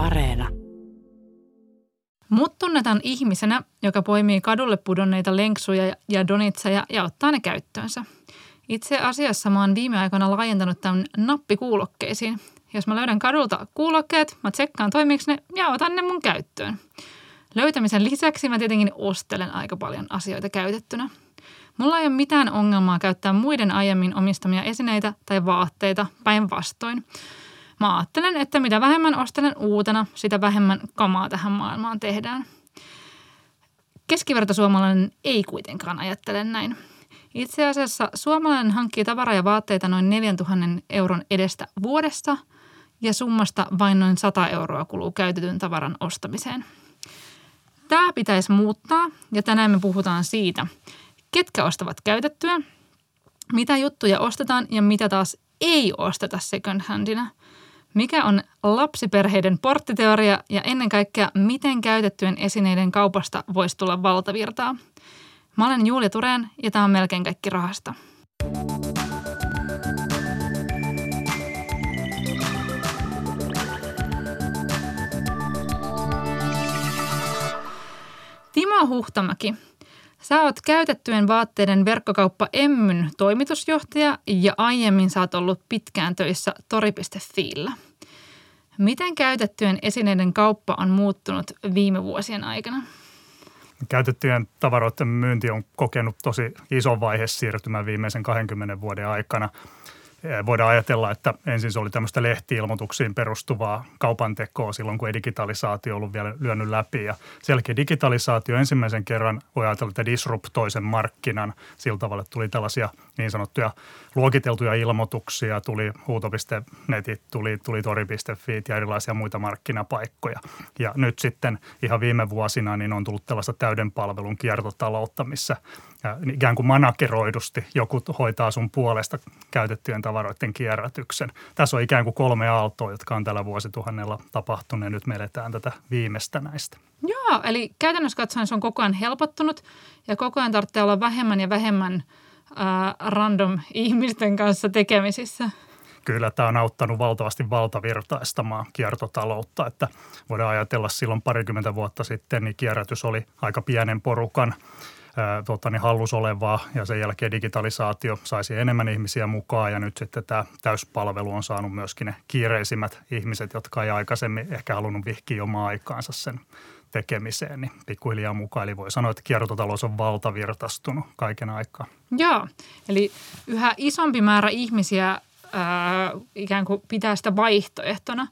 Areena. Mut tunnetaan ihmisenä, joka poimii kadulle pudonneita lenksuja ja donitseja ja ottaa ne käyttöönsä. Itse asiassa mä oon viime aikoina laajentanut tämän nappikuulokkeisiin. Jos mä löydän kadulta kuulokkeet, mä tsekkaan toimiiko ne ja otan ne mun käyttöön. Löytämisen lisäksi mä tietenkin ostelen aika paljon asioita käytettynä. Mulla ei ole mitään ongelmaa käyttää muiden aiemmin omistamia esineitä tai vaatteita päinvastoin. Mä ajattelen, että mitä vähemmän ostelen uutena, sitä vähemmän kamaa tähän maailmaan tehdään. Keskivertosuomalainen ei kuitenkaan ajattele näin. Itse asiassa suomalainen hankkii tavaraa ja vaatteita noin 4000 euron edestä vuodessa ja summasta vain noin 100 euroa kuluu käytetyn tavaran ostamiseen. Tämä pitäisi muuttaa ja tänään me puhutaan siitä, ketkä ostavat käytettyä, mitä juttuja ostetaan ja mitä taas ei osteta second handina – mikä on lapsiperheiden porttiteoria ja ennen kaikkea, miten käytettyjen esineiden kaupasta voisi tulla valtavirtaa? Mä olen Julia Tureen ja tämä on melkein kaikki rahasta. Timo Huhtamäki, Sä oot käytettyjen vaatteiden verkkokauppa Emmyn toimitusjohtaja ja aiemmin sä oot ollut pitkään töissä tori.fiillä. Miten käytettyjen esineiden kauppa on muuttunut viime vuosien aikana? Käytettyjen tavaroiden myynti on kokenut tosi ison siirtymän viimeisen 20 vuoden aikana – voidaan ajatella, että ensin se oli tämmöistä lehtiilmoituksiin perustuvaa kaupantekoa silloin, kun ei digitalisaatio ollut vielä lyönyt läpi. Ja selkeä digitalisaatio ensimmäisen kerran voi ajatella, että disruptoi sen markkinan. Sillä tavalla tuli tällaisia niin sanottuja luokiteltuja ilmoituksia, tuli huuto.netit, tuli, tuli tori.fi ja erilaisia muita markkinapaikkoja. Ja nyt sitten ihan viime vuosina niin on tullut tällaista täyden palvelun kiertotaloutta, missä ikään kuin manageroidusti joku hoitaa sun puolesta käytettyjen tavaroiden kierrätyksen. Tässä on ikään kuin kolme aaltoa, jotka on tällä vuosituhannella tapahtunut ja nyt me eletään tätä viimeistä näistä. Joo, eli käytännössä katsoen se on koko ajan helpottunut ja koko ajan tarvitsee olla vähemmän ja vähemmän random ihmisten kanssa tekemisissä. Kyllä tämä on auttanut valtavasti valtavirtaistamaan kiertotaloutta, että voidaan ajatella silloin parikymmentä vuotta sitten, niin kierrätys oli aika pienen porukan – tuota, niin hallus olevaa ja sen jälkeen digitalisaatio saisi enemmän ihmisiä mukaan ja nyt sitten tämä täyspalvelu on saanut myöskin ne kiireisimmät ihmiset, jotka ei aikaisemmin ehkä halunnut vihkiä omaa aikaansa sen tekemiseen, niin pikkuhiljaa mukaan. Eli voi sanoa, että kiertotalous on valtavirtastunut kaiken aikaa. Joo, eli yhä isompi määrä ihmisiä ää, ikään kuin pitää sitä vaihtoehtona,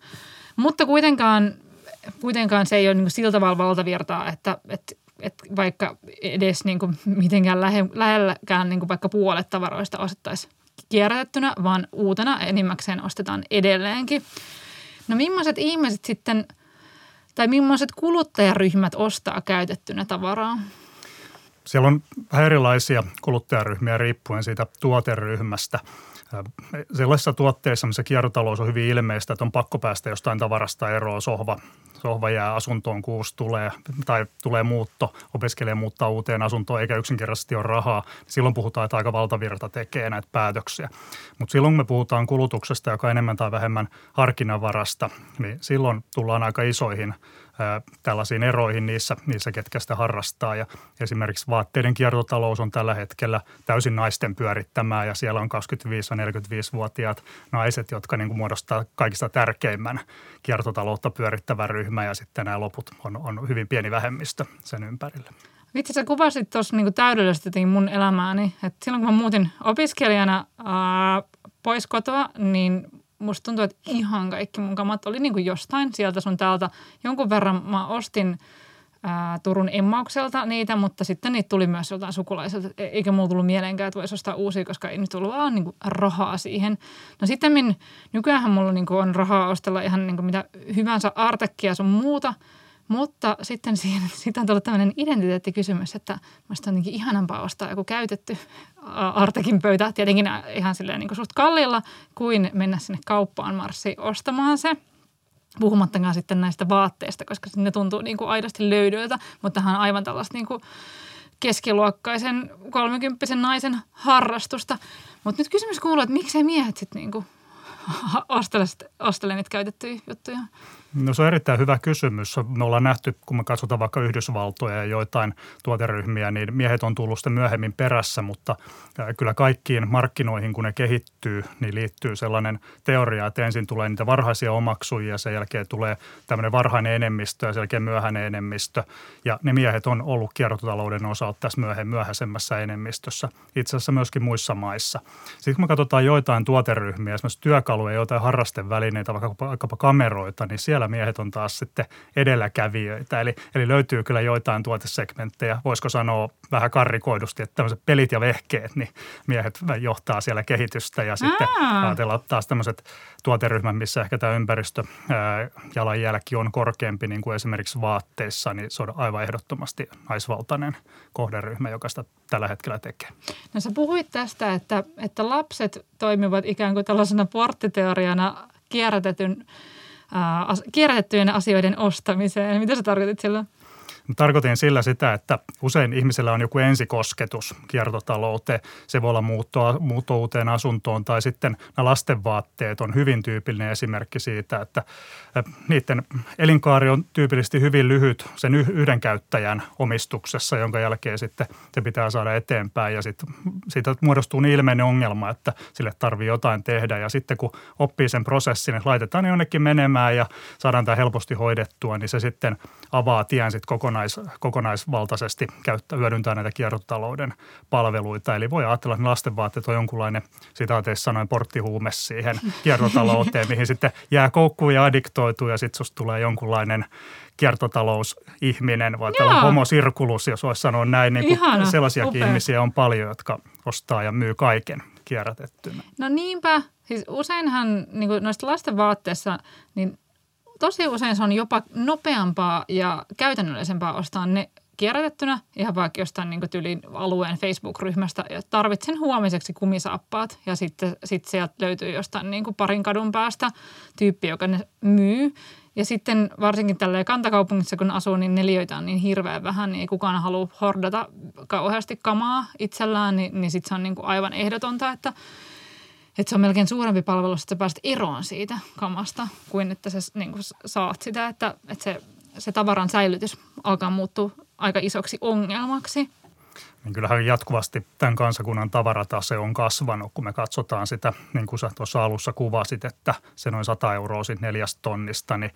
mutta kuitenkaan, kuitenkaan se ei ole niin sillä tavalla valtavirtaa, että, että että vaikka edes niin kuin mitenkään lähe, lähelläkään niin kuin vaikka puolet tavaroista ostettaisiin kierrätettynä, vaan uutena enimmäkseen ostetaan edelleenkin. No millaiset ihmiset sitten, tai millaiset kuluttajaryhmät ostaa käytettynä tavaraa? Siellä on vähän erilaisia kuluttajaryhmiä riippuen siitä tuoteryhmästä. Sellaisissa tuotteissa, missä kiertotalous on hyvin ilmeistä, että on pakko päästä jostain tavarasta eroon, sohva, sohva jää asuntoon, kuusi tulee tai tulee muutto, opiskelee muuttaa uuteen asuntoon eikä yksinkertaisesti ole rahaa, silloin puhutaan, että aika valtavirta tekee näitä päätöksiä. Mutta silloin kun me puhutaan kulutuksesta, joka enemmän tai vähemmän harkinnanvarasta, niin silloin tullaan aika isoihin tällaisiin eroihin niissä, niissä, ketkä sitä harrastaa. Ja esimerkiksi vaatteiden kiertotalous on tällä hetkellä täysin naisten pyörittämää ja siellä on 25-45-vuotiaat naiset, jotka niin kuin muodostaa kaikista tärkeimmän kiertotaloutta pyörittävä ryhmä ja sitten nämä loput on, on hyvin pieni vähemmistö sen ympärille. Vitsi, sä kuvasit tuossa niinku täydellisesti mun elämääni. Et silloin kun mä muutin opiskelijana ää, pois kotoa, niin musta tuntuu, että ihan kaikki mun kamat oli niin kuin jostain sieltä sun täältä. Jonkun verran mä ostin ää, Turun emmaukselta niitä, mutta sitten niitä tuli myös joltain sukulaiselta. E, eikä mulla tullut mieleenkään, että voisi ostaa uusia, koska ei nyt ollut vaan niin rahaa siihen. No sitten nykyään mulla niin on rahaa ostella ihan niin kuin mitä hyvänsä artekkia sun muuta – mutta sitten siihen, siitä on tullut tämmöinen identiteettikysymys, että minusta on jotenkin ihanampaa ostaa joku käytetty Artekin pöytä, tietenkin ihan silleen niin kuin suht kallilla, kuin mennä sinne kauppaan marssi ostamaan se. Puhumattakaan sitten näistä vaatteista, koska ne tuntuu niin kuin aidosti löydöiltä, mutta tähän on aivan tällaista niin kuin keskiluokkaisen kolmekymppisen naisen harrastusta. Mutta nyt kysymys kuuluu, että miksei miehet sitten niin kuin ostele niitä käytettyjä juttuja? No se on erittäin hyvä kysymys. Me ollaan nähty, kun me katsotaan vaikka Yhdysvaltoja ja joitain tuoteryhmiä, niin miehet on tullut sitten myöhemmin perässä, mutta kyllä kaikkiin markkinoihin, kun ne kehittyy, niin liittyy sellainen teoria, että ensin tulee niitä varhaisia omaksujia, sen jälkeen tulee tämmöinen varhainen enemmistö ja sen jälkeen myöhäinen enemmistö. Ja ne miehet on ollut kiertotalouden osalta tässä myöhemmin myöhäisemmässä enemmistössä, itse asiassa myöskin muissa maissa. Sitten kun me katsotaan joitain tuoteryhmiä, esimerkiksi työkaluja, joitain harrastevälineitä, vaikka, vaikkapa kameroita, niin siellä siellä miehet on taas sitten edelläkävijöitä. Eli, eli löytyy kyllä joitain tuotesegmenttejä, voisiko sanoa vähän karrikoidusti, että tämmöiset pelit ja vehkeet, niin miehet johtaa siellä kehitystä ja sitten Aa. ajatellaan taas tämmöiset tuoteryhmät, missä ehkä tämä ympäristö jalanjälki on korkeampi, niin kuin esimerkiksi vaatteissa, niin se on aivan ehdottomasti naisvaltainen kohderyhmä, joka sitä tällä hetkellä tekee. No sä puhuit tästä, että, että lapset toimivat ikään kuin tällaisena porttiteoriana kierrätetyn kierrätettyjen asioiden ostamiseen. Mitä sä tarkoitit sillä? Tarkoitin sillä sitä, että usein ihmisellä on joku ensikosketus kiertotalouteen. Se voi olla muuttoa, muutto uuteen asuntoon tai sitten nämä lastenvaatteet on hyvin tyypillinen esimerkki siitä, että niiden elinkaari on tyypillisesti hyvin lyhyt sen yhden käyttäjän omistuksessa, jonka jälkeen sitten se pitää saada eteenpäin ja sitten siitä muodostuu niin ilmeinen ongelma, että sille tarvii jotain tehdä ja sitten kun oppii sen prosessin, että laitetaan jonnekin menemään ja saadaan tämä helposti hoidettua, niin se sitten avaa tien sitten kokonaan kokonais, kokonaisvaltaisesti käyttää, hyödyntää näitä kiertotalouden palveluita. Eli voi ajatella, että lastenvaatteet on jonkunlainen, sitaateissa sanoin, porttihuume siihen kiertotalouteen, mihin sitten jää koukkuun ja addiktoituu ja sitten susta tulee jonkunlainen kiertotalousihminen, vai tällainen homosirkulus, jos voisi sanoa näin. Niin Ihana, sellaisiakin upea. ihmisiä on paljon, jotka ostaa ja myy kaiken kierrätettynä. No niinpä. Siis useinhan niin noista lasten vaatteissa, niin tosi usein se on jopa nopeampaa ja käytännöllisempää ostaa ne kierrätettynä ihan vaikka jostain niin tyylin alueen Facebook-ryhmästä ja tarvitsen huomiseksi kumisaappaat ja sitten sit sieltä löytyy jostain niin parin kadun päästä tyyppi, joka ne myy. Ja sitten varsinkin tällä kantakaupungissa, kun asuu, niin neliöitä on niin hirveän vähän, niin ei kukaan halua hordata kauheasti kamaa itsellään, niin, niin sitten se on niin kuin aivan ehdotonta, että – että se on melkein suurempi palvelu, että sä pääset eroon siitä kamasta, kuin että sä niin kuin saat sitä, että, että se, se tavaran säilytys alkaa muuttua aika isoksi ongelmaksi. Niin kyllähän jatkuvasti tämän kansakunnan tavaratase on kasvanut, kun me katsotaan sitä, niin kuin sä tuossa alussa kuvasit, että se noin 100 euroa siitä neljästä tonnista, niin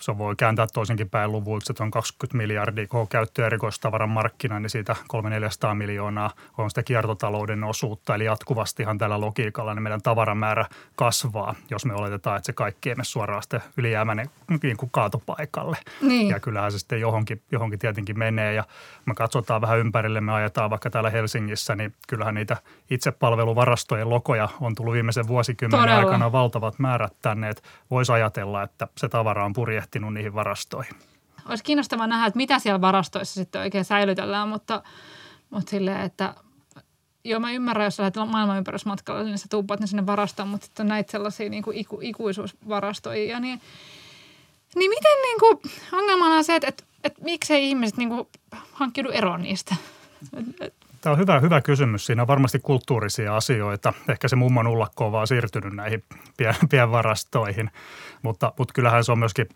se voi kääntää toisinkin päin luvuiksi, että on 20 miljardia koko käyttö- ja erikoistavaran markkina, niin siitä 300 miljoonaa on sitä kiertotalouden osuutta. Eli jatkuvastihan tällä logiikalla niin meidän tavaramäärä kasvaa, jos me oletetaan, että se kaikki ei mene suoraan sitten ylijäämäinen niin kuin kaatopaikalle. Niin. Ja kyllähän se sitten johonkin, johonkin tietenkin menee ja me katsotaan vähän ympärille, me ajetaan vaikka täällä Helsingissä, niin kyllähän niitä itsepalveluvarastojen lokoja on tullut viimeisen vuosikymmenen Todella. aikana valtavat määrät tänne, että voisi ajatella, että se tavara on purjehtinut niihin varastoihin. Olisi kiinnostavaa nähdä, että mitä siellä varastoissa sitten oikein säilytellään, mutta, mutta silleen, että Joo, mä ymmärrän, jos lähdet maailmanympärysmatkalle, niin sä tuuppaat ne sinne varastoon, mutta sitten on näitä sellaisia niin kuin iku, ikuisuusvarastoja. Niin, niin miten niin kuin, ongelmana on se, että, että, että miksei ihmiset niin kuin, hankkiudu eroon niistä? Tämä on hyvä, hyvä kysymys. Siinä on varmasti kulttuurisia asioita. Ehkä se mummon ullakko on vaan siirtynyt näihin pien, pienvarastoihin, mutta, mutta kyllähän se on myöskin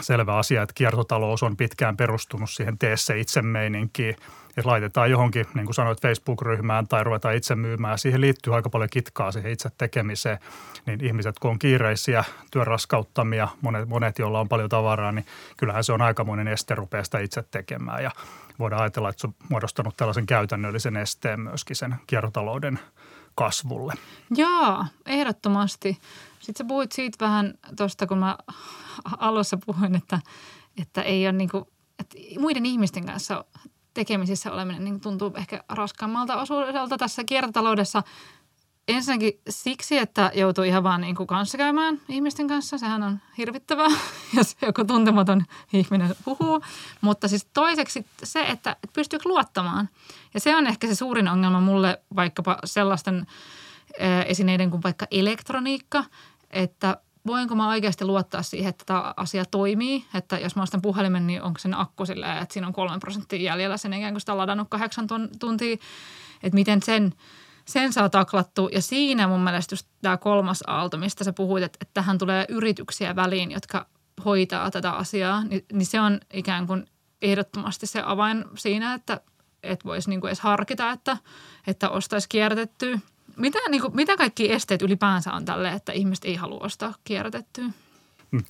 selvä asia, että kiertotalous on pitkään perustunut siihen tee se itse meininkiin. Ja laitetaan johonkin, niin kuin sanoit, Facebook-ryhmään tai ruvetaan itse myymään. Siihen liittyy aika paljon kitkaa siihen itse tekemiseen. Niin ihmiset, kun on kiireisiä, työn raskauttamia, monet, monet, joilla on paljon tavaraa, niin kyllähän se on aikamoinen este rupeaa sitä itse tekemään. Ja voidaan ajatella, että se on muodostanut tällaisen käytännöllisen esteen myöskin sen kiertotalouden kasvulle. Joo, ehdottomasti. Sitten sä puhuit siitä vähän tuosta, kun mä alussa puhuin, että, että ei ole niin kuin, että muiden ihmisten kanssa tekemisissä oleminen niin tuntuu ehkä raskaammalta osuudelta tässä kiertotaloudessa. Ensinnäkin siksi, että joutuu ihan vaan niin kuin kanssakäymään ihmisten kanssa. Sehän on hirvittävää, jos joku tuntematon ihminen puhuu. Mutta siis toiseksi se, että pystyy luottamaan. Ja se on ehkä se suurin ongelma mulle vaikkapa sellaisten esineiden kuin vaikka elektroniikka, että voinko mä oikeasti luottaa siihen, että tämä asia toimii. Että jos mä ostan puhelimen, niin onko sen akku sillä, että siinä on kolme prosenttia jäljellä sen ikään kuin sitä ladannut kahdeksan tuntia. Että miten sen sen saa taklattua. Ja siinä mun mielestä just tämä kolmas aalto, mistä sä puhuit, että, että tähän tulee yrityksiä väliin, jotka hoitaa tätä asiaa, niin, niin se on ikään kuin ehdottomasti se avain siinä, että et voisi niinku edes harkita, että, että ostaisi kierrätettyä. Mitä, niinku, mitä kaikki esteet ylipäänsä on tälle, että ihmiset ei halua ostaa kierrätettyä?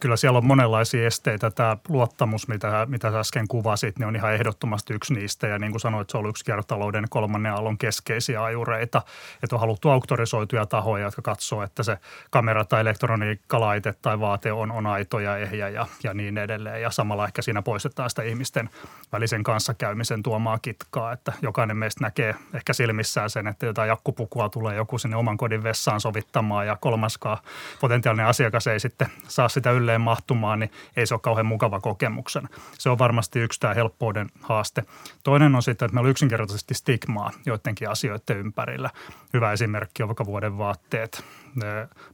Kyllä siellä on monenlaisia esteitä. Tämä luottamus, mitä, mitä sä äsken kuvasit, niin on ihan ehdottomasti yksi niistä. Ja niin kuin sanoit, se on yksi kiertotalouden kolmannen aallon keskeisiä ajureita. Että on haluttu auktorisoituja tahoja, jotka katsoo, että se kamera tai elektroniikkalaite tai vaate on, on aito ja ehjä ja, ja niin edelleen. Ja samalla ehkä siinä poistetaan sitä ihmisten välisen kanssakäymisen tuomaa kitkaa, että jokainen meistä näkee ehkä silmissään sen, että jotain jakkupukua tulee joku sinne oman kodin vessaan sovittamaan ja kolmaskaan potentiaalinen asiakas ei sitten saa sitä ylleen mahtumaan, niin ei se ole kauhean mukava kokemuksena. Se on varmasti yksi tämä helppouden haaste. Toinen on sitten, että meillä on yksinkertaisesti stigmaa joidenkin asioiden ympärillä. Hyvä esimerkki on vaikka vuoden vaatteet.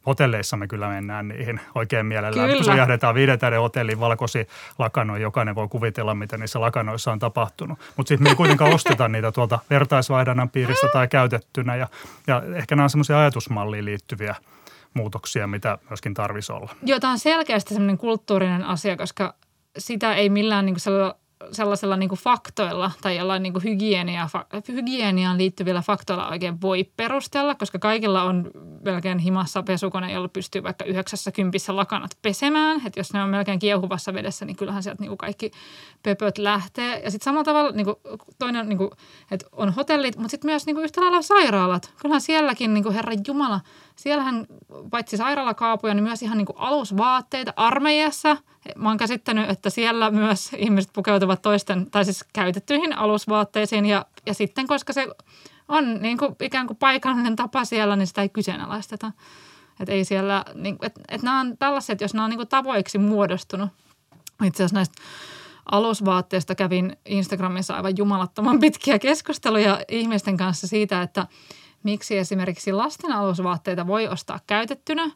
Hotelleissa me kyllä mennään niihin oikein mielellään. Kyllä. Kun sujahdetaan viiden tähden hotelliin valkoisi lakanoja, jokainen voi kuvitella, mitä niissä lakanoissa on tapahtunut. Mutta sitten me ei kuitenkaan osteta niitä tuolta vertaisvaihdannan piiristä tai käytettynä. Ja, ja ehkä nämä on semmoisia ajatusmalliin liittyviä – muutoksia, mitä myöskin tarvisi olla. Joo, tämä on selkeästi sellainen kulttuurinen asia, koska sitä ei millään niin kuin sellaisella niin faktoilla tai jollain niin hygienia, hygieniaan liittyvillä faktoilla oikein voi perustella, koska kaikilla on melkein himassa pesukone, jolla pystyy vaikka yhdeksässä kympissä lakanat pesemään. Että jos ne on melkein kiehuvassa vedessä, niin kyllähän sieltä niin kaikki pöpöt lähtee. Ja sitten samalla tavalla niin toinen, niin kuin, että on hotellit, mutta sitten myös niin yhtä lailla sairaalat. Kyllähän sielläkin, niin kuin Herran Jumala, siellähän paitsi sairaalakaapuja, niin myös ihan niin kuin alusvaatteita armeijassa – Mä oon käsittänyt, että siellä myös ihmiset pukeutuvat toisten, tai siis käytettyihin alusvaatteisiin ja, ja sitten, koska se on niin kuin ikään kuin paikallinen tapa siellä, niin sitä ei kyseenalaisteta. Että ei siellä, niin, että et nämä on tällaiset, jos nämä on niin kuin tavoiksi muodostunut. Itse asiassa näistä alusvaatteista kävin Instagramissa aivan jumalattoman pitkiä keskusteluja ihmisten kanssa siitä, että miksi esimerkiksi lasten alusvaatteita voi ostaa käytettynä,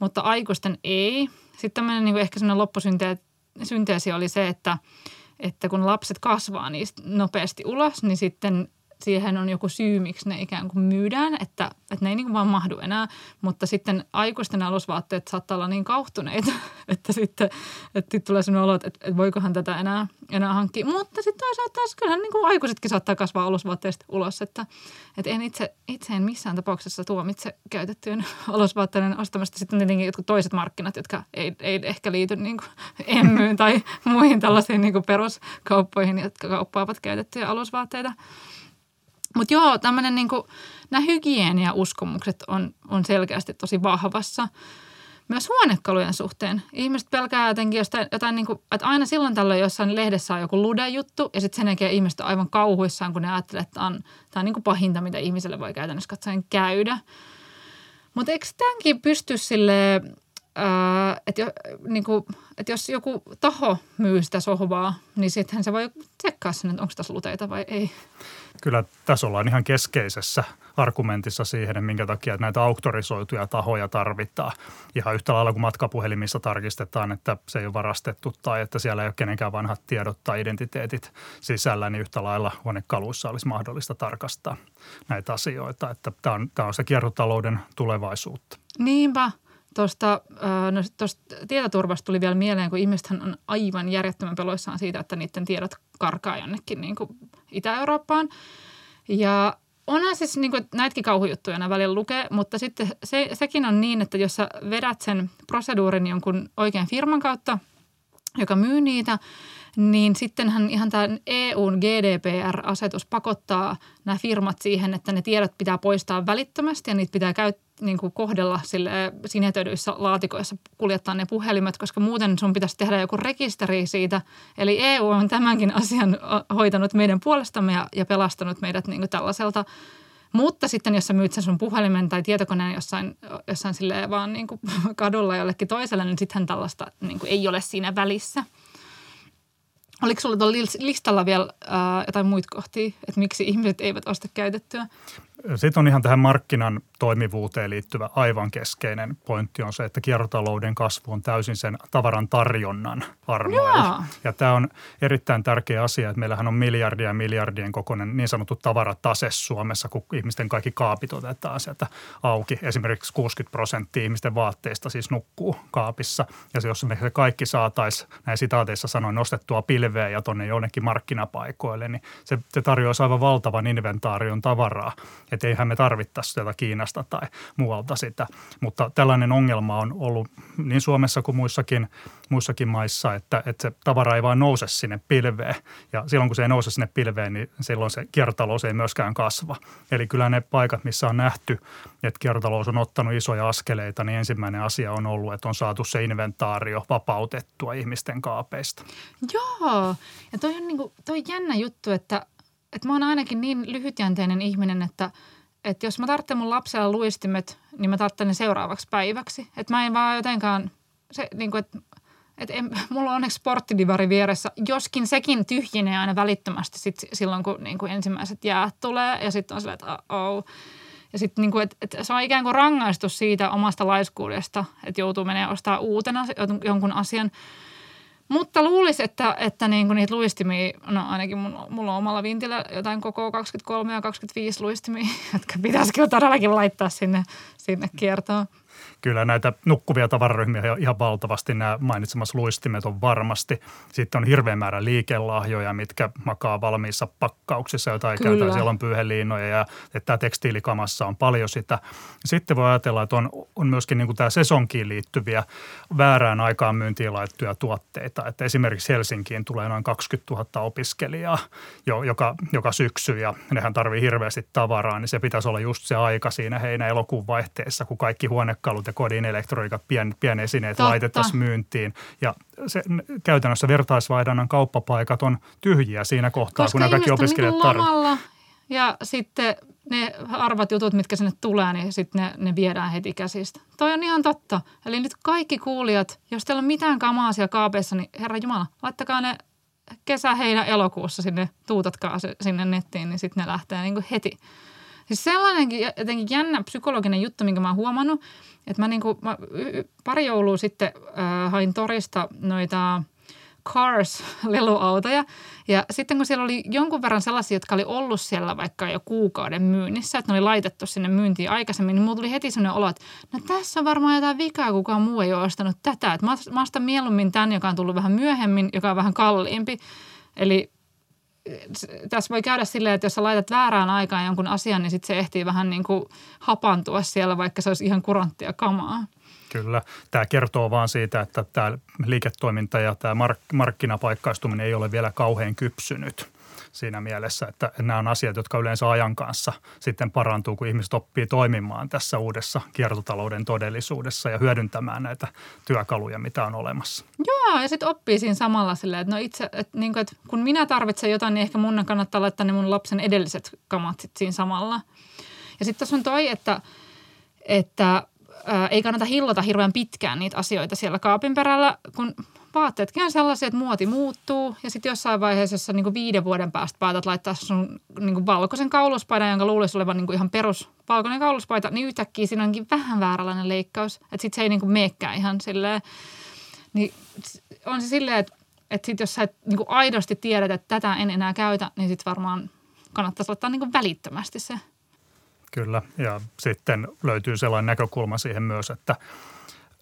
mutta aikuisten ei – sitten tämmöinen niin ehkä semmoinen loppusynteesi oli se, että, että kun lapset kasvaa niistä nopeasti ulos, niin sitten siihen on joku syy, miksi ne ikään kuin myydään, että, että ne ei niin kuin vaan mahdu enää. Mutta sitten aikuisten alusvaatteet saattaa olla niin kauhtuneita, että sitten että tulee sellainen olo, että, että voikohan tätä enää, enää hankkia. Mutta sitten toisaalta taas kyllähän niin kuin aikuisetkin saattaa kasvaa alusvaatteista ulos, että, että en itse, itse en missään tapauksessa tuomitse käytettyjen alusvaatteiden ostamasta. Sitten tietenkin jotkut toiset markkinat, jotka ei, ei ehkä liity niin kuin emmyyn tai muihin tällaisiin niin kuin peruskauppoihin, jotka kauppaavat käytettyjä alusvaatteita – mutta joo, tämmöinen niinku, nämä hygienia-uskomukset on, on selkeästi tosi vahvassa. Myös huonekalujen suhteen. Ihmiset pelkää jotenkin jostain, jotain, niin kuin, että aina silloin tällöin jossain lehdessä on joku lude-juttu ja sitten sen jälkeen ihmiset on aivan kauhuissaan, kun ne ajattelee, että on, tämä on niin kuin pahinta, mitä ihmiselle voi käytännössä katsoen käydä. Mutta eikö tämänkin pysty sille että, jo, niin kuin, että jos joku taho myy sitä sohvaa, niin sittenhän se voi tsekkaa sen, että onko tässä luteita vai ei. Kyllä tässä ollaan ihan keskeisessä argumentissa siihen, että minkä takia näitä auktorisoituja tahoja tarvitaan. Ihan yhtä lailla kuin matkapuhelimissa tarkistetaan, että se ei ole varastettu tai että siellä ei ole kenenkään vanhat tiedot tai identiteetit sisällä, niin yhtä lailla huonekaluissa olisi mahdollista tarkastaa näitä asioita. Että tämä on, tämä on se kiertotalouden tulevaisuutta. Niinpä. Tuosta, no, tuosta tietoturvasta tuli vielä mieleen, kun ihmiset on aivan järjettömän peloissaan siitä, että niiden tiedot karkaa jonnekin niin kuin Itä-Eurooppaan. Ja onhan siis niin kuin, näitäkin kauhujuttuja aina välillä lukee, mutta sitten se, sekin on niin, että jos sä vedät sen proseduurin jonkun oikean firman kautta, joka myy niitä, niin sittenhän ihan tämä EUn GDPR-asetus pakottaa nämä firmat siihen, että ne tiedot pitää poistaa välittömästi ja niitä pitää käyttää niin kuin kohdella sille sinetöidyissä laatikoissa kuljettaa ne puhelimet, koska muuten sun pitäisi tehdä joku rekisteri siitä. Eli EU on tämänkin asian hoitanut meidän puolestamme ja, ja pelastanut meidät niin kuin tällaiselta mutta sitten jos sä myyt sen sun puhelimen tai tietokoneen jossain, jossain silleen vaan niin kuin kadulla jollekin toiselle, niin sittenhän tällaista niin kuin ei ole siinä välissä – Oliko sulla tuolla listalla vielä äh, jotain muita kohtia, että miksi ihmiset eivät osta käytettyä? Sitten on ihan tähän markkinan toimivuuteen liittyvä aivan keskeinen pointti on se, että kiertotalouden kasvu on täysin sen tavaran tarjonnan armoilla. Ja tämä on erittäin tärkeä asia, että meillähän on miljardia ja miljardien kokoinen niin sanottu tavaratase Suomessa, kun ihmisten kaikki kaapit otetaan sieltä auki. Esimerkiksi 60 prosenttia ihmisten vaatteista siis nukkuu kaapissa. Ja jos me se kaikki saataisiin näin sitaateissa sanoin nostettua pilveä ja tuonne jonnekin markkinapaikoille, niin se, se tarjoaisi aivan valtavan inventaarion tavaraa. Että eihän me tarvittaisi sieltä Kiinasta tai muualta sitä. Mutta tällainen ongelma on ollut niin Suomessa kuin muissakin, muissakin maissa, että, että se tavara ei vaan nouse sinne pilveen. Ja silloin kun se ei nouse sinne pilveen, niin silloin se kiertotalous ei myöskään kasva. Eli kyllä ne paikat, missä on nähty, että kiertotalous on ottanut isoja askeleita, niin ensimmäinen asia on ollut, että on saatu se inventaario vapautettua ihmisten kaapeista. Joo, ja toi on, niinku, toi jännä juttu, että, että mä oon ainakin niin lyhytjänteinen ihminen, että, että jos mä tarvitsen mun lapsella luistimet, niin mä tarvitsen ne seuraavaksi päiväksi. Että mä en vaan jotenkaan, se, niin kuin, että et en, mulla on onneksi sporttidivari vieressä, joskin sekin tyhjenee aina välittömästi sit silloin, kun niin kuin ensimmäiset jäät tulee. Ja sitten on silleen, että oh. Ja sitten niin et, et se on ikään kuin rangaistus siitä omasta laiskuudesta, että joutuu menemään ostaa uutena jonkun asian – mutta luulisi, että, että niin kuin niitä luistimia, no ainakin mun, mulla on omalla vintillä jotain koko 23 ja 25 luistimia, jotka pitäisi todellakin laittaa sinne, sinne kiertoon. Kyllä näitä nukkuvia tavararyhmiä ihan valtavasti. Nämä mainitsemassa luistimet on varmasti. Sitten on hirveän määrä liikelahjoja, mitkä makaa valmiissa pakkauksissa, joita ei Kyllä. käytä. Siellä on pyyheliinoja ja että tämä tekstiilikamassa on paljon sitä. Sitten voi ajatella, että on, on myöskin niin kuin tämä sesonkiin liittyviä väärään aikaan myyntiin laittuja tuotteita. Että esimerkiksi Helsinkiin tulee noin 20 000 opiskelijaa jo, joka, joka syksy ja nehän tarvii hirveästi tavaraa, niin se pitäisi olla just se aika siinä heinä-elokuun vaihteessa, kun kaikki huonekalut ja kodin elektroniikat, pien, pienesineet Totta. laitettaisiin myyntiin. Ja se, käytännössä vertaisvaihdannan kauppapaikat on tyhjiä siinä kohtaa, Koska kun nämä kaikki opiskelijat niin tarvitsevat. Ja sitten ne arvat jutut, mitkä sinne tulee, niin sitten ne, ne viedään heti käsistä. Toi on ihan totta. Eli nyt kaikki kuulijat, jos teillä on mitään kamaa siellä kaapeissa, niin herra Jumala, laittakaa ne kesä, heinä, elokuussa sinne, tuutatkaa se sinne nettiin, niin sitten ne lähtee niin kuin heti. Siis sellainenkin jotenkin jännä psykologinen juttu, minkä mä oon huomannut, että mä, niinku, mä pari joulua sitten äh, hain torista noita Cars-leluautoja. Ja sitten kun siellä oli jonkun verran sellaisia, jotka oli ollut siellä vaikka jo kuukauden myynnissä, että ne oli laitettu sinne myyntiin aikaisemmin, niin mulla tuli heti sellainen olo, että no tässä on varmaan jotain vikaa, kukaan muu ei ole ostanut tätä. Että mä, mä ostan mieluummin tämän, joka on tullut vähän myöhemmin, joka on vähän kalliimpi. Eli tässä voi käydä silleen, että jos sä laitat väärään aikaan jonkun asian, niin sitten se ehtii vähän niin kuin hapantua siellä, vaikka se olisi ihan kuranttia kamaa. Kyllä. Tämä kertoo vaan siitä, että tämä liiketoiminta ja tämä mark- markkinapaikkaistuminen ei ole vielä kauhean kypsynyt – siinä mielessä, että nämä on asiat, jotka yleensä ajan kanssa sitten parantuu, kun ihmiset oppii toimimaan tässä uudessa kiertotalouden todellisuudessa ja hyödyntämään näitä työkaluja, mitä on olemassa. Joo, ja sitten oppii siinä samalla silleen, että no itse, että, niin kuin, että kun minä tarvitsen jotain, niin ehkä mun kannattaa laittaa ne mun lapsen edelliset kamat sit siinä samalla. Ja sitten tuossa on toi, että, että ää, ei kannata hillota hirveän pitkään niitä asioita siellä kaapin perällä, kun vaatteetkin on sellaisia, että muoti muuttuu ja sitten jossain vaiheessa, jossa niin viiden vuoden päästä päätät laittaa sun niin valkoisen kauluspaidan, jonka luulisi olevan niin ihan perus valkoinen kauluspaita, niin yhtäkkiä siinä onkin vähän vääränlainen leikkaus. Että sitten se ei niin meekään ihan silleen. Niin on se silleen, että, että sit jos sä et niin aidosti tiedät, että tätä en enää käytä, niin sitten varmaan kannattaisi laittaa niin välittömästi se. Kyllä, ja sitten löytyy sellainen näkökulma siihen myös, että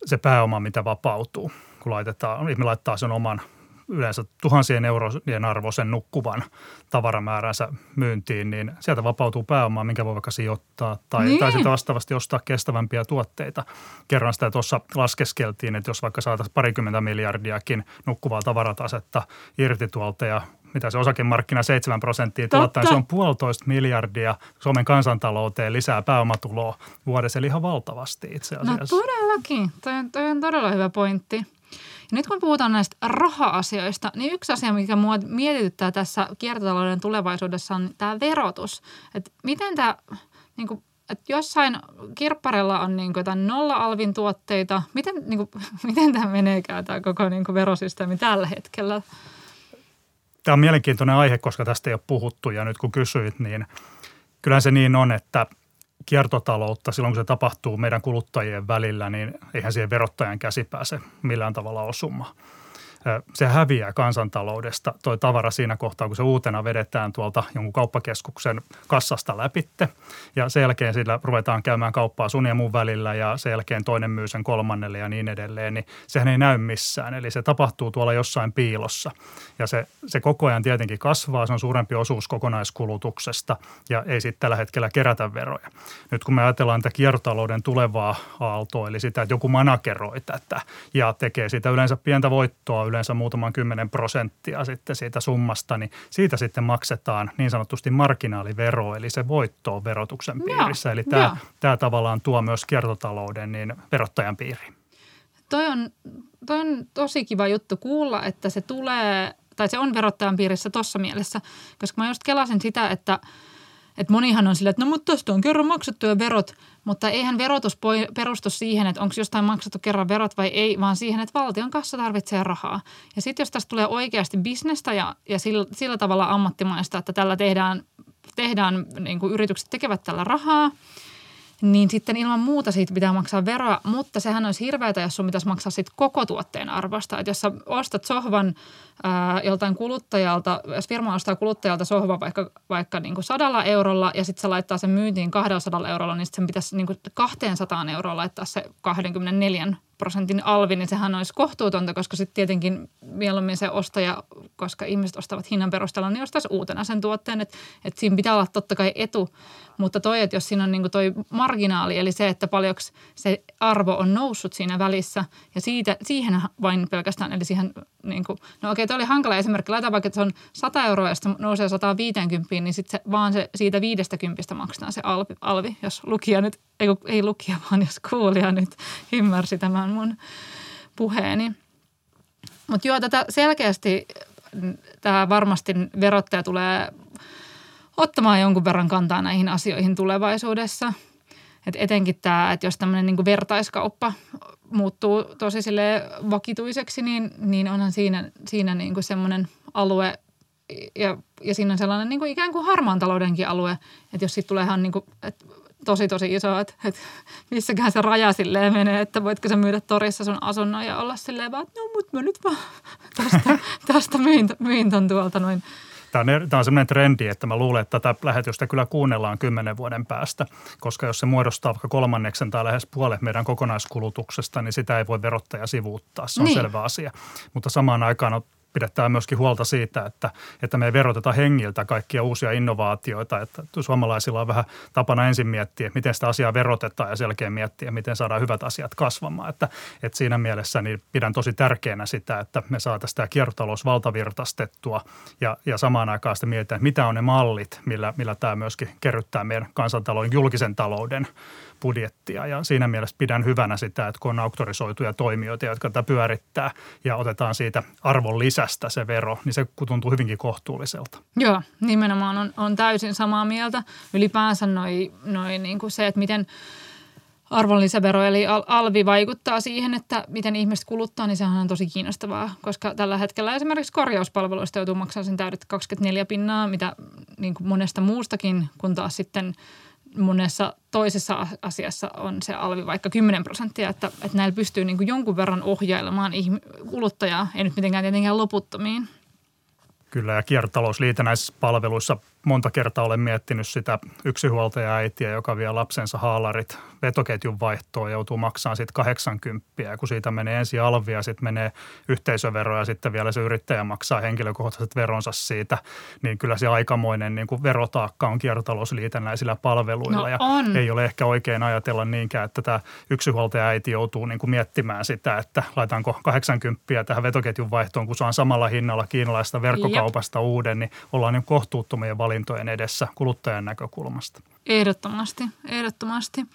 se pääoma, mitä vapautuu – kun laitetaan, ihminen laittaa sen oman yleensä tuhansien eurojen arvoisen nukkuvan tavaramääränsä myyntiin, niin sieltä vapautuu pääomaa, minkä voi vaikka sijoittaa tai, niin. tai sitten vastaavasti ostaa kestävämpiä tuotteita. Kerran sitä tuossa laskeskeltiin, että jos vaikka saataisiin parikymmentä miljardiakin nukkuvaa tavaratasetta irti tuolta ja mitä se osakemarkkina 7 prosenttia tuottaa, se on puolitoista miljardia Suomen kansantalouteen lisää pääomatuloa vuodessa, eli ihan valtavasti itse no asiassa. No todellakin, toi on, toi on todella hyvä pointti. Ja nyt kun puhutaan näistä raha-asioista, niin yksi asia, mikä mua mietityttää tässä kiertotalouden tulevaisuudessa on tämä verotus. Että miten tämä, niin kuin, että jossain kirpparella on niin kuin jotain nolla-alvin tuotteita. Miten, niin kuin, miten tämä meneekään tämä koko niin kuin verosysteemi tällä hetkellä? Tämä on mielenkiintoinen aihe, koska tästä ei ole puhuttu ja nyt kun kysyit, niin Kyllä se niin on, että kiertotaloutta silloin, kun se tapahtuu meidän kuluttajien välillä, niin eihän siihen verottajan käsi pääse millään tavalla osumaan se häviää kansantaloudesta toi tavara siinä kohtaa, kun se uutena vedetään tuolta jonkun kauppakeskuksen kassasta läpitte. Ja sen jälkeen sillä ruvetaan käymään kauppaa sun ja mun välillä ja sen jälkeen toinen myy sen kolmannelle ja niin edelleen. Niin sehän ei näy missään. Eli se tapahtuu tuolla jossain piilossa. Ja se, se koko ajan tietenkin kasvaa. Se on suurempi osuus kokonaiskulutuksesta ja ei sitten tällä hetkellä kerätä veroja. Nyt kun me ajatellaan tätä kiertotalouden tulevaa aaltoa, eli sitä, että joku manageroi tätä ja tekee sitä yleensä pientä voittoa yleensä muutaman kymmenen prosenttia sitten siitä summasta, niin siitä sitten maksetaan niin sanotusti marginaalivero, eli se voitto on verotuksen piirissä. Joo, eli tämä, tämä tavallaan tuo myös kiertotalouden niin verottajan piiriin. Toi on, toi on tosi kiva juttu kuulla, että se tulee, tai se on verottajan piirissä tuossa mielessä, koska mä just kelasin sitä, että – että monihan on sillä, että no mutta tästä on kerran maksettu jo verot, mutta eihän verotus perustu siihen, että onko jostain maksettu kerran verot vai ei, vaan siihen, että valtion kassa tarvitsee rahaa. Ja sitten jos tästä tulee oikeasti bisnestä ja, ja sillä, sillä tavalla ammattimaista, että tällä tehdään, tehdään niin kuin yritykset tekevät tällä rahaa – niin sitten ilman muuta siitä pitää maksaa veroa, mutta sehän olisi hirveätä, jos sun pitäisi maksaa sitten koko tuotteen arvosta. Että jos sä ostat sohvan ää, joltain kuluttajalta, jos firma ostaa kuluttajalta sohvan vaikka, vaikka niin kuin sadalla eurolla ja sitten se laittaa sen myyntiin 200 eurolla, niin sitten sen pitäisi niin kuin 200 euroa laittaa se 24 prosentin alvi, niin sehän olisi kohtuutonta, koska sitten tietenkin mieluummin se ostaja, koska ihmiset ostavat hinnan perusteella, niin ostaisi uutena sen tuotteen. Että et siinä pitää olla totta kai etu, mutta toi, että jos siinä on niinku toi marginaali, eli se, että paljonko se arvo on noussut siinä välissä ja siitä, siihen vain pelkästään, eli siihen niin kuin, no okei, toi oli hankala esimerkki. Laita vaikka, että se on 100 euroa ja sitten nousee 150, niin sitten vaan se, siitä 50 maksetaan se alvi, alvi, jos lukija nyt, ei, ei lukija, vaan jos kuulija nyt ymmärsi tämän mun puheeni. Mutta joo, tätä selkeästi tämä varmasti verottaja tulee ottamaan jonkun verran kantaa näihin asioihin tulevaisuudessa. Et etenkin tämä, että jos tämmöinen niin vertaiskauppa muuttuu tosi sille vakituiseksi, niin, niin onhan siinä, siinä niin kuin semmoinen alue ja, ja siinä on sellainen niin kuin ikään kuin harmaan taloudenkin alue, että jos siitä tulee ihan niin kuin, että tosi tosi iso, että, että missäkään se raja silleen menee, että voitko sä myydä torissa sun asunnon ja olla silleen vaan, että no mut mä nyt vaan tästä, tästä myin, myin ton tuolta noin Tämä on, tämä on sellainen trendi, että mä luulen, että tätä lähetystä kyllä kuunnellaan kymmenen vuoden päästä, koska jos se muodostaa vaikka kolmanneksen tai lähes puolet meidän kokonaiskulutuksesta, niin sitä ei voi verottaja sivuuttaa. Se on niin. selvä asia. Mutta samaan aikaan on pidetään myöskin huolta siitä, että, että me ei veroteta hengiltä kaikkia uusia innovaatioita. Että suomalaisilla on vähän tapana ensin miettiä, miten sitä asiaa verotetaan ja selkeä miettiä, miten saadaan hyvät asiat kasvamaan. Että, että siinä mielessä niin pidän tosi tärkeänä sitä, että me saataisiin tämä kiertotalous valtavirtastettua ja, ja samaan aikaan sitten mietitään, mitä on ne mallit, millä, millä tämä myöskin kerryttää meidän kansantalouden, julkisen talouden – budjettia. Ja siinä mielessä pidän hyvänä sitä, että kun on auktorisoituja toimijoita, jotka tätä pyörittää ja otetaan siitä arvon lisästä se vero, niin se tuntuu hyvinkin kohtuulliselta. Joo, nimenomaan on, on täysin samaa mieltä. Ylipäänsä noi, noi niin kuin se, että miten arvonlisävero eli alvi vaikuttaa siihen, että miten ihmiset kuluttaa, niin sehän on tosi kiinnostavaa, koska tällä hetkellä esimerkiksi korjauspalveluista joutuu maksamaan sen täydet 24 pinnaa, mitä niin kuin monesta muustakin, kun taas sitten – monessa toisessa asiassa on se alvi vaikka 10 prosenttia, että, että näillä pystyy niin kuin jonkun verran ohjailemaan kuluttajaa, ei nyt mitenkään tietenkään loputtomiin. Kyllä, ja kiertotalousliitännäisissä palveluissa monta kertaa olen miettinyt sitä yksinhuoltaja-äitiä, joka vie lapsensa haalarit vetoketjun vaihtoon, joutuu maksamaan sitten 80, ja kun siitä menee ensin alvia, ja sitten menee yhteisövero ja sitten vielä se yrittäjä maksaa henkilökohtaiset veronsa siitä, niin kyllä se aikamoinen niin kuin verotaakka on kiertotalousliitännäisillä palveluilla. No ja on. ei ole ehkä oikein ajatella niinkään, että tämä yksinhuoltaja-äiti joutuu niin kuin miettimään sitä, että laitanko 80 tähän vetoketjun vaihtoon, kun saan samalla hinnalla kiinalaista verkkokaupasta Jep. uuden, niin ollaan niin kohtuuttomien valintojen edessä kuluttajan näkökulmasta. Ehdottomasti, ehdottomasti.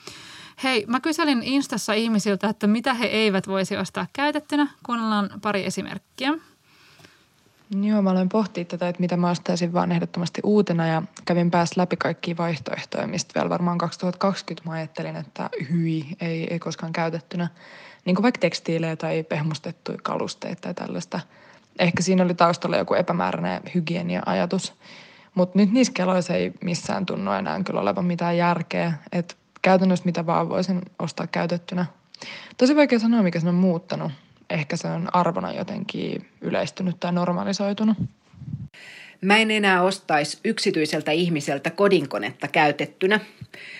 Hei, mä kyselin Instassa ihmisiltä, että mitä he eivät voisi ostaa käytettynä. Kuunnellaan pari esimerkkiä. Joo, mä aloin pohtia tätä, että mitä mä ostaisin vaan ehdottomasti uutena ja kävin päässä läpi kaikkia vaihtoehtoja, mistä vielä varmaan 2020 mä ajattelin, että hyi, ei, ei koskaan käytettynä. Niin kuin vaikka tekstiilejä tai pehmustettuja kalusteita tai tällaista. Ehkä siinä oli taustalla joku epämääräinen hygienia-ajatus. Mutta nyt niissä keloissa ei missään tunnu enää kyllä olevan mitään järkeä. Että käytännössä mitä vaan voisin ostaa käytettynä. Tosi vaikea sanoa, mikä se on muuttanut. Ehkä se on arvona jotenkin yleistynyt tai normalisoitunut. Mä en enää ostaisi yksityiseltä ihmiseltä kodinkonetta käytettynä.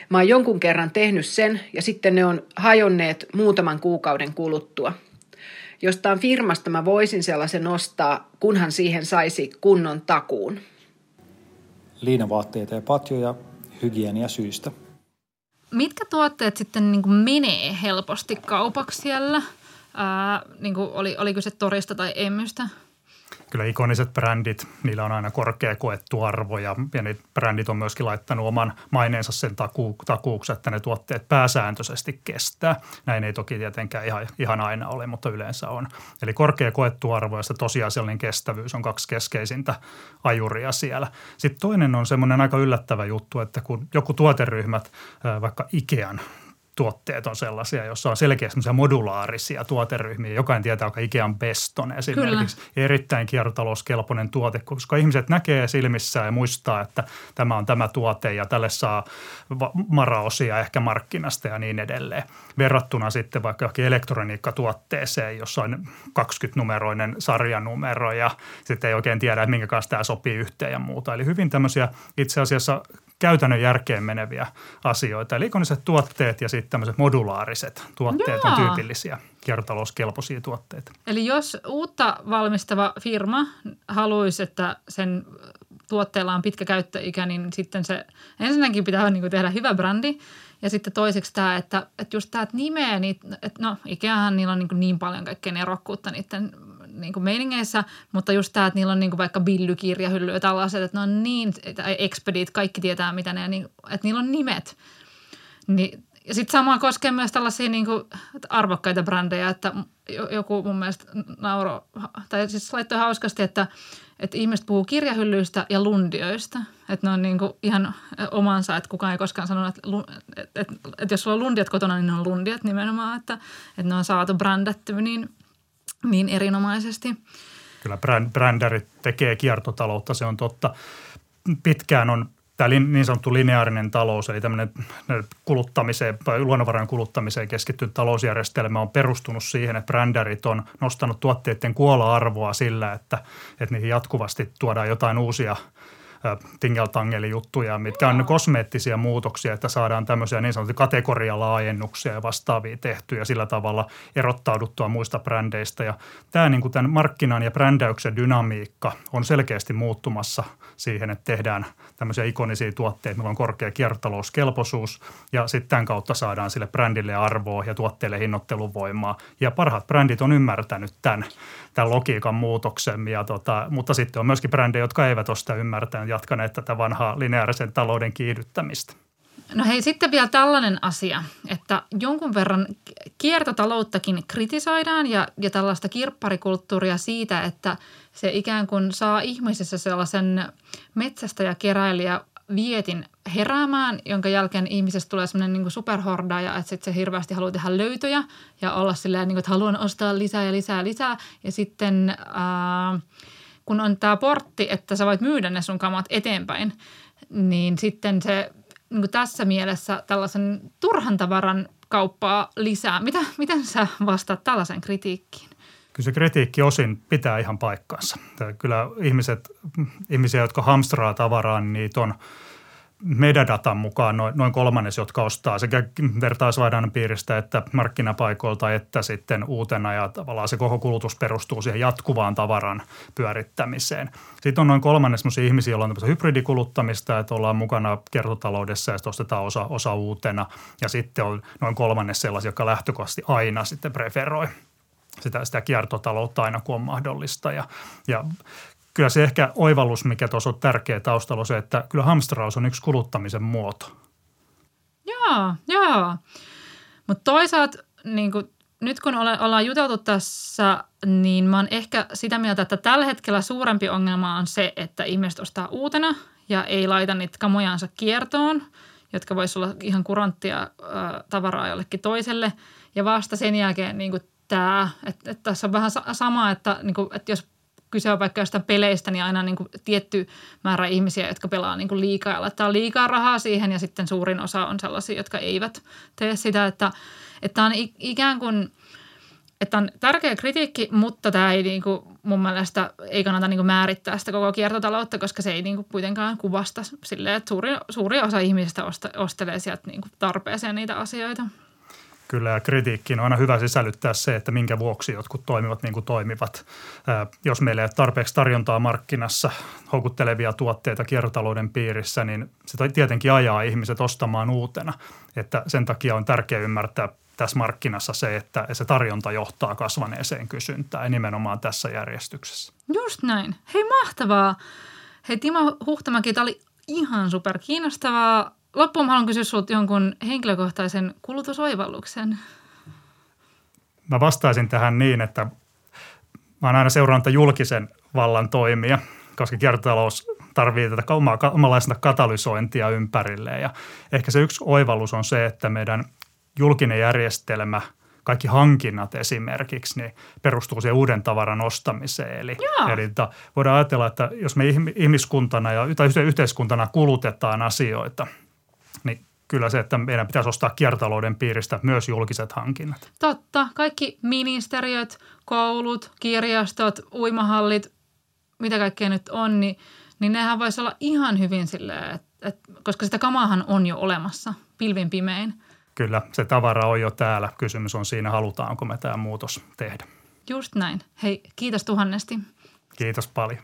Mä oon jonkun kerran tehnyt sen ja sitten ne on hajonneet muutaman kuukauden kuluttua. Jostain firmasta mä voisin sellaisen ostaa, kunhan siihen saisi kunnon takuun. Liinavaatteita ja patjoja hygienia syistä. Mitkä tuotteet sitten niin kuin menee helposti kaupaksi siellä? Ää, niin kuin oli, oliko se torista tai emmystä? Kyllä ikoniset brändit, niillä on aina korkea koettu arvo ja, ja ne brändit on myöskin laittanut oman maineensa sen taku, takuuksi, että ne tuotteet pääsääntöisesti kestää. Näin ei toki tietenkään ihan, ihan aina ole, mutta yleensä on. Eli korkea koettu arvo ja se tosiasiallinen kestävyys on kaksi keskeisintä ajuria siellä. Sitten toinen on semmoinen aika yllättävä juttu, että kun joku tuoteryhmät, vaikka Ikean tuotteet on sellaisia, joissa on selkeästi modulaarisia tuoteryhmiä. Jokainen tietää, että Ikean Beston esimerkiksi. Kyllä. Erittäin kiertotalouskelpoinen tuote, koska ihmiset näkee silmissään ja muistaa, että tämä on tämä tuote ja tälle saa maraosia ehkä markkinasta ja niin edelleen. Verrattuna sitten vaikka johonkin elektroniikkatuotteeseen, jossa on 20-numeroinen sarjanumero ja sitten ei oikein tiedä, että minkä kanssa tämä sopii yhteen ja muuta. Eli hyvin tämmöisiä itse asiassa käytännön järkeen meneviä asioita. Eli ikoniset tuotteet ja sitten tämmöiset modulaariset tuotteet Jaa. on tyypillisiä kiertotalouskelpoisia tuotteita. Eli jos uutta valmistava firma haluaisi, että sen tuotteella on pitkä käyttöikä, niin sitten se ensinnäkin pitää niin tehdä hyvä brändi ja sitten toiseksi tämä, että, että just tämä, että nimeä, niin, että no Ikeahan niillä on niin, niin paljon kaikkea erokkuutta niiden niin kuin meiningeissä, mutta just tämä, että niillä on niin kuin vaikka billykirjahylly ja tällaiset, että ne on niin, expedit, kaikki tietää mitä ne, niin, että niillä on nimet. Niin, ja sitten sama koskee myös tällaisia niin kuin, arvokkaita brändejä, että joku mun mielestä nauro, tai siis laittoi hauskasti, että, että ihmiset puhuu kirjahyllyistä ja lundioista. Että ne on niin kuin ihan omansa, että kukaan ei koskaan sanonut, että, että, että, että jos sulla on lundiat kotona, niin ne on lundiat nimenomaan, että, että ne on saatu brändätty niin – niin erinomaisesti. Kyllä brändärit tekee kiertotaloutta, se on totta. Pitkään on tämä niin sanottu lineaarinen talous, eli tämmöinen kuluttamiseen, luonnonvarojen kuluttamiseen keskittynyt talousjärjestelmä on perustunut siihen, että brändärit on nostanut tuotteiden kuola-arvoa sillä, että, että niihin jatkuvasti tuodaan jotain uusia – tingeltangeli juttuja, mitkä on kosmeettisia muutoksia, että saadaan tämmöisiä niin sanottuja kategorialaajennuksia ja vastaavia tehtyä sillä tavalla erottauduttua muista brändeistä. Ja tämä niin kuin tämän markkinan ja brändäyksen dynamiikka on selkeästi muuttumassa siihen, että tehdään tämmöisiä ikonisia tuotteita, millä on korkea kiertotalouskelpoisuus ja sitten tämän kautta saadaan sille brändille arvoa ja tuotteille hinnoittelun voimaa. Ja parhaat brändit on ymmärtänyt tämän, tämän logiikan muutoksen, ja tota, mutta sitten on myöskin brändejä, jotka eivät ole sitä ymmärtäneet jatkaneet tätä vanhaa lineaarisen talouden kiihdyttämistä. No hei, sitten vielä tällainen asia, että jonkun verran kiertotalouttakin kritisoidaan ja, ja tällaista kirpparikulttuuria siitä, että se ikään kuin saa ihmisessä sellaisen metsästä ja keräilijä vietin heräämään, jonka jälkeen ihmisestä tulee semmoinen niin superhordaaja, että sitten se hirveästi haluaa tehdä löytöjä ja olla silleen, niin kuin, että haluan ostaa lisää ja lisää ja lisää. Ja sitten ää, kun on tämä portti, että sä voit myydä ne sun kamat eteenpäin, niin sitten se niin tässä mielessä tällaisen turhan tavaran kauppaa lisää. Mitä, miten sä vastaat tällaisen kritiikkiin? Kyllä se kritiikki osin pitää ihan paikkaansa. Kyllä ihmiset, ihmisiä, jotka hamstraa tavaraa, niin niitä on – metadatan mukaan noin, kolmannes, jotka ostaa sekä vertaisvaihdannan piiristä että markkinapaikoilta että sitten uutena ja tavallaan se koko kulutus perustuu siihen jatkuvaan tavaran pyörittämiseen. Sitten on noin kolmannes ihmisiä, joilla on hybridikuluttamista, että ollaan mukana kertotaloudessa ja sitten ostetaan osa, osa uutena ja sitten on noin kolmannes sellaisia, jotka lähtökohtaisesti aina sitten preferoi sitä, sitä kiertotaloutta aina kun on mahdollista. Ja, ja kyllä se ehkä oivallus, mikä tuossa on tärkeä taustalla, on se, että kyllä hamstraus on yksi kuluttamisen muoto. Joo, joo. Mutta toisaalta niin kun, nyt kun ole, ollaan juteltu tässä, niin mä oon ehkä sitä mieltä, että tällä hetkellä suurempi ongelma on se, että ihmiset ostaa uutena ja ei laita niitä kamojansa kiertoon, jotka voisi olla ihan kuranttia äh, tavaraa jollekin toiselle. Ja vasta sen jälkeen niin tämä, että, että tässä on vähän sama, että, niin kuin, että jos kyse on vaikka jostain peleistä, niin aina niin kuin tietty määrä ihmisiä, jotka pelaa niin kuin liikaa ja laittaa liikaa rahaa siihen ja sitten suurin osa on sellaisia, jotka eivät tee sitä, että, että on ikään kuin – että on tärkeä kritiikki, mutta tämä ei niinku, mun mielestä ei kannata niinku määrittää sitä koko kiertotaloutta, koska se ei niinku kuitenkaan kuvasta silleen, että suuri, suuri osa ihmisistä ostelee sieltä niinku tarpeeseen niitä asioita. Kyllä ja kritiikkiin on aina hyvä sisällyttää se, että minkä vuoksi jotkut toimivat niin kuin toimivat. Jos meillä ei ole tarpeeksi tarjontaa markkinassa, houkuttelevia tuotteita kiertotalouden piirissä, niin se tietenkin ajaa ihmiset ostamaan uutena. Että sen takia on tärkeää ymmärtää tässä markkinassa se, että se tarjonta johtaa kasvaneeseen kysyntään nimenomaan tässä järjestyksessä. Just näin. Hei mahtavaa. Hei Timo Huhtamäki, tämä oli ihan super kiinnostavaa. Loppuun haluan kysyä sinulta jonkun henkilökohtaisen kulutusoivalluksen. Mä vastaisin tähän niin, että mä oon aina seurannut julkisen vallan toimia, koska kiertotalous tarvii tätä omanlaista katalysointia ympärilleen. Ja ehkä se yksi oivallus on se, että meidän julkinen järjestelmä, kaikki hankinnat esimerkiksi, niin perustuu siihen uuden tavaran ostamiseen. Eli, eli että voidaan ajatella, että jos me ihmiskuntana ja, tai yhteiskuntana kulutetaan asioita, niin kyllä se, että meidän pitäisi ostaa kiertotalouden piiristä myös julkiset hankinnat. Totta. Kaikki ministeriöt, koulut, kirjastot, uimahallit, mitä kaikkea nyt on, niin, niin nehän voisi olla ihan hyvin silleen, että, että, koska sitä kamahan on jo olemassa pilvin pimein – kyllä se tavara on jo täällä. Kysymys on siinä, halutaanko me tämä muutos tehdä. Just näin. Hei, kiitos tuhannesti. Kiitos paljon.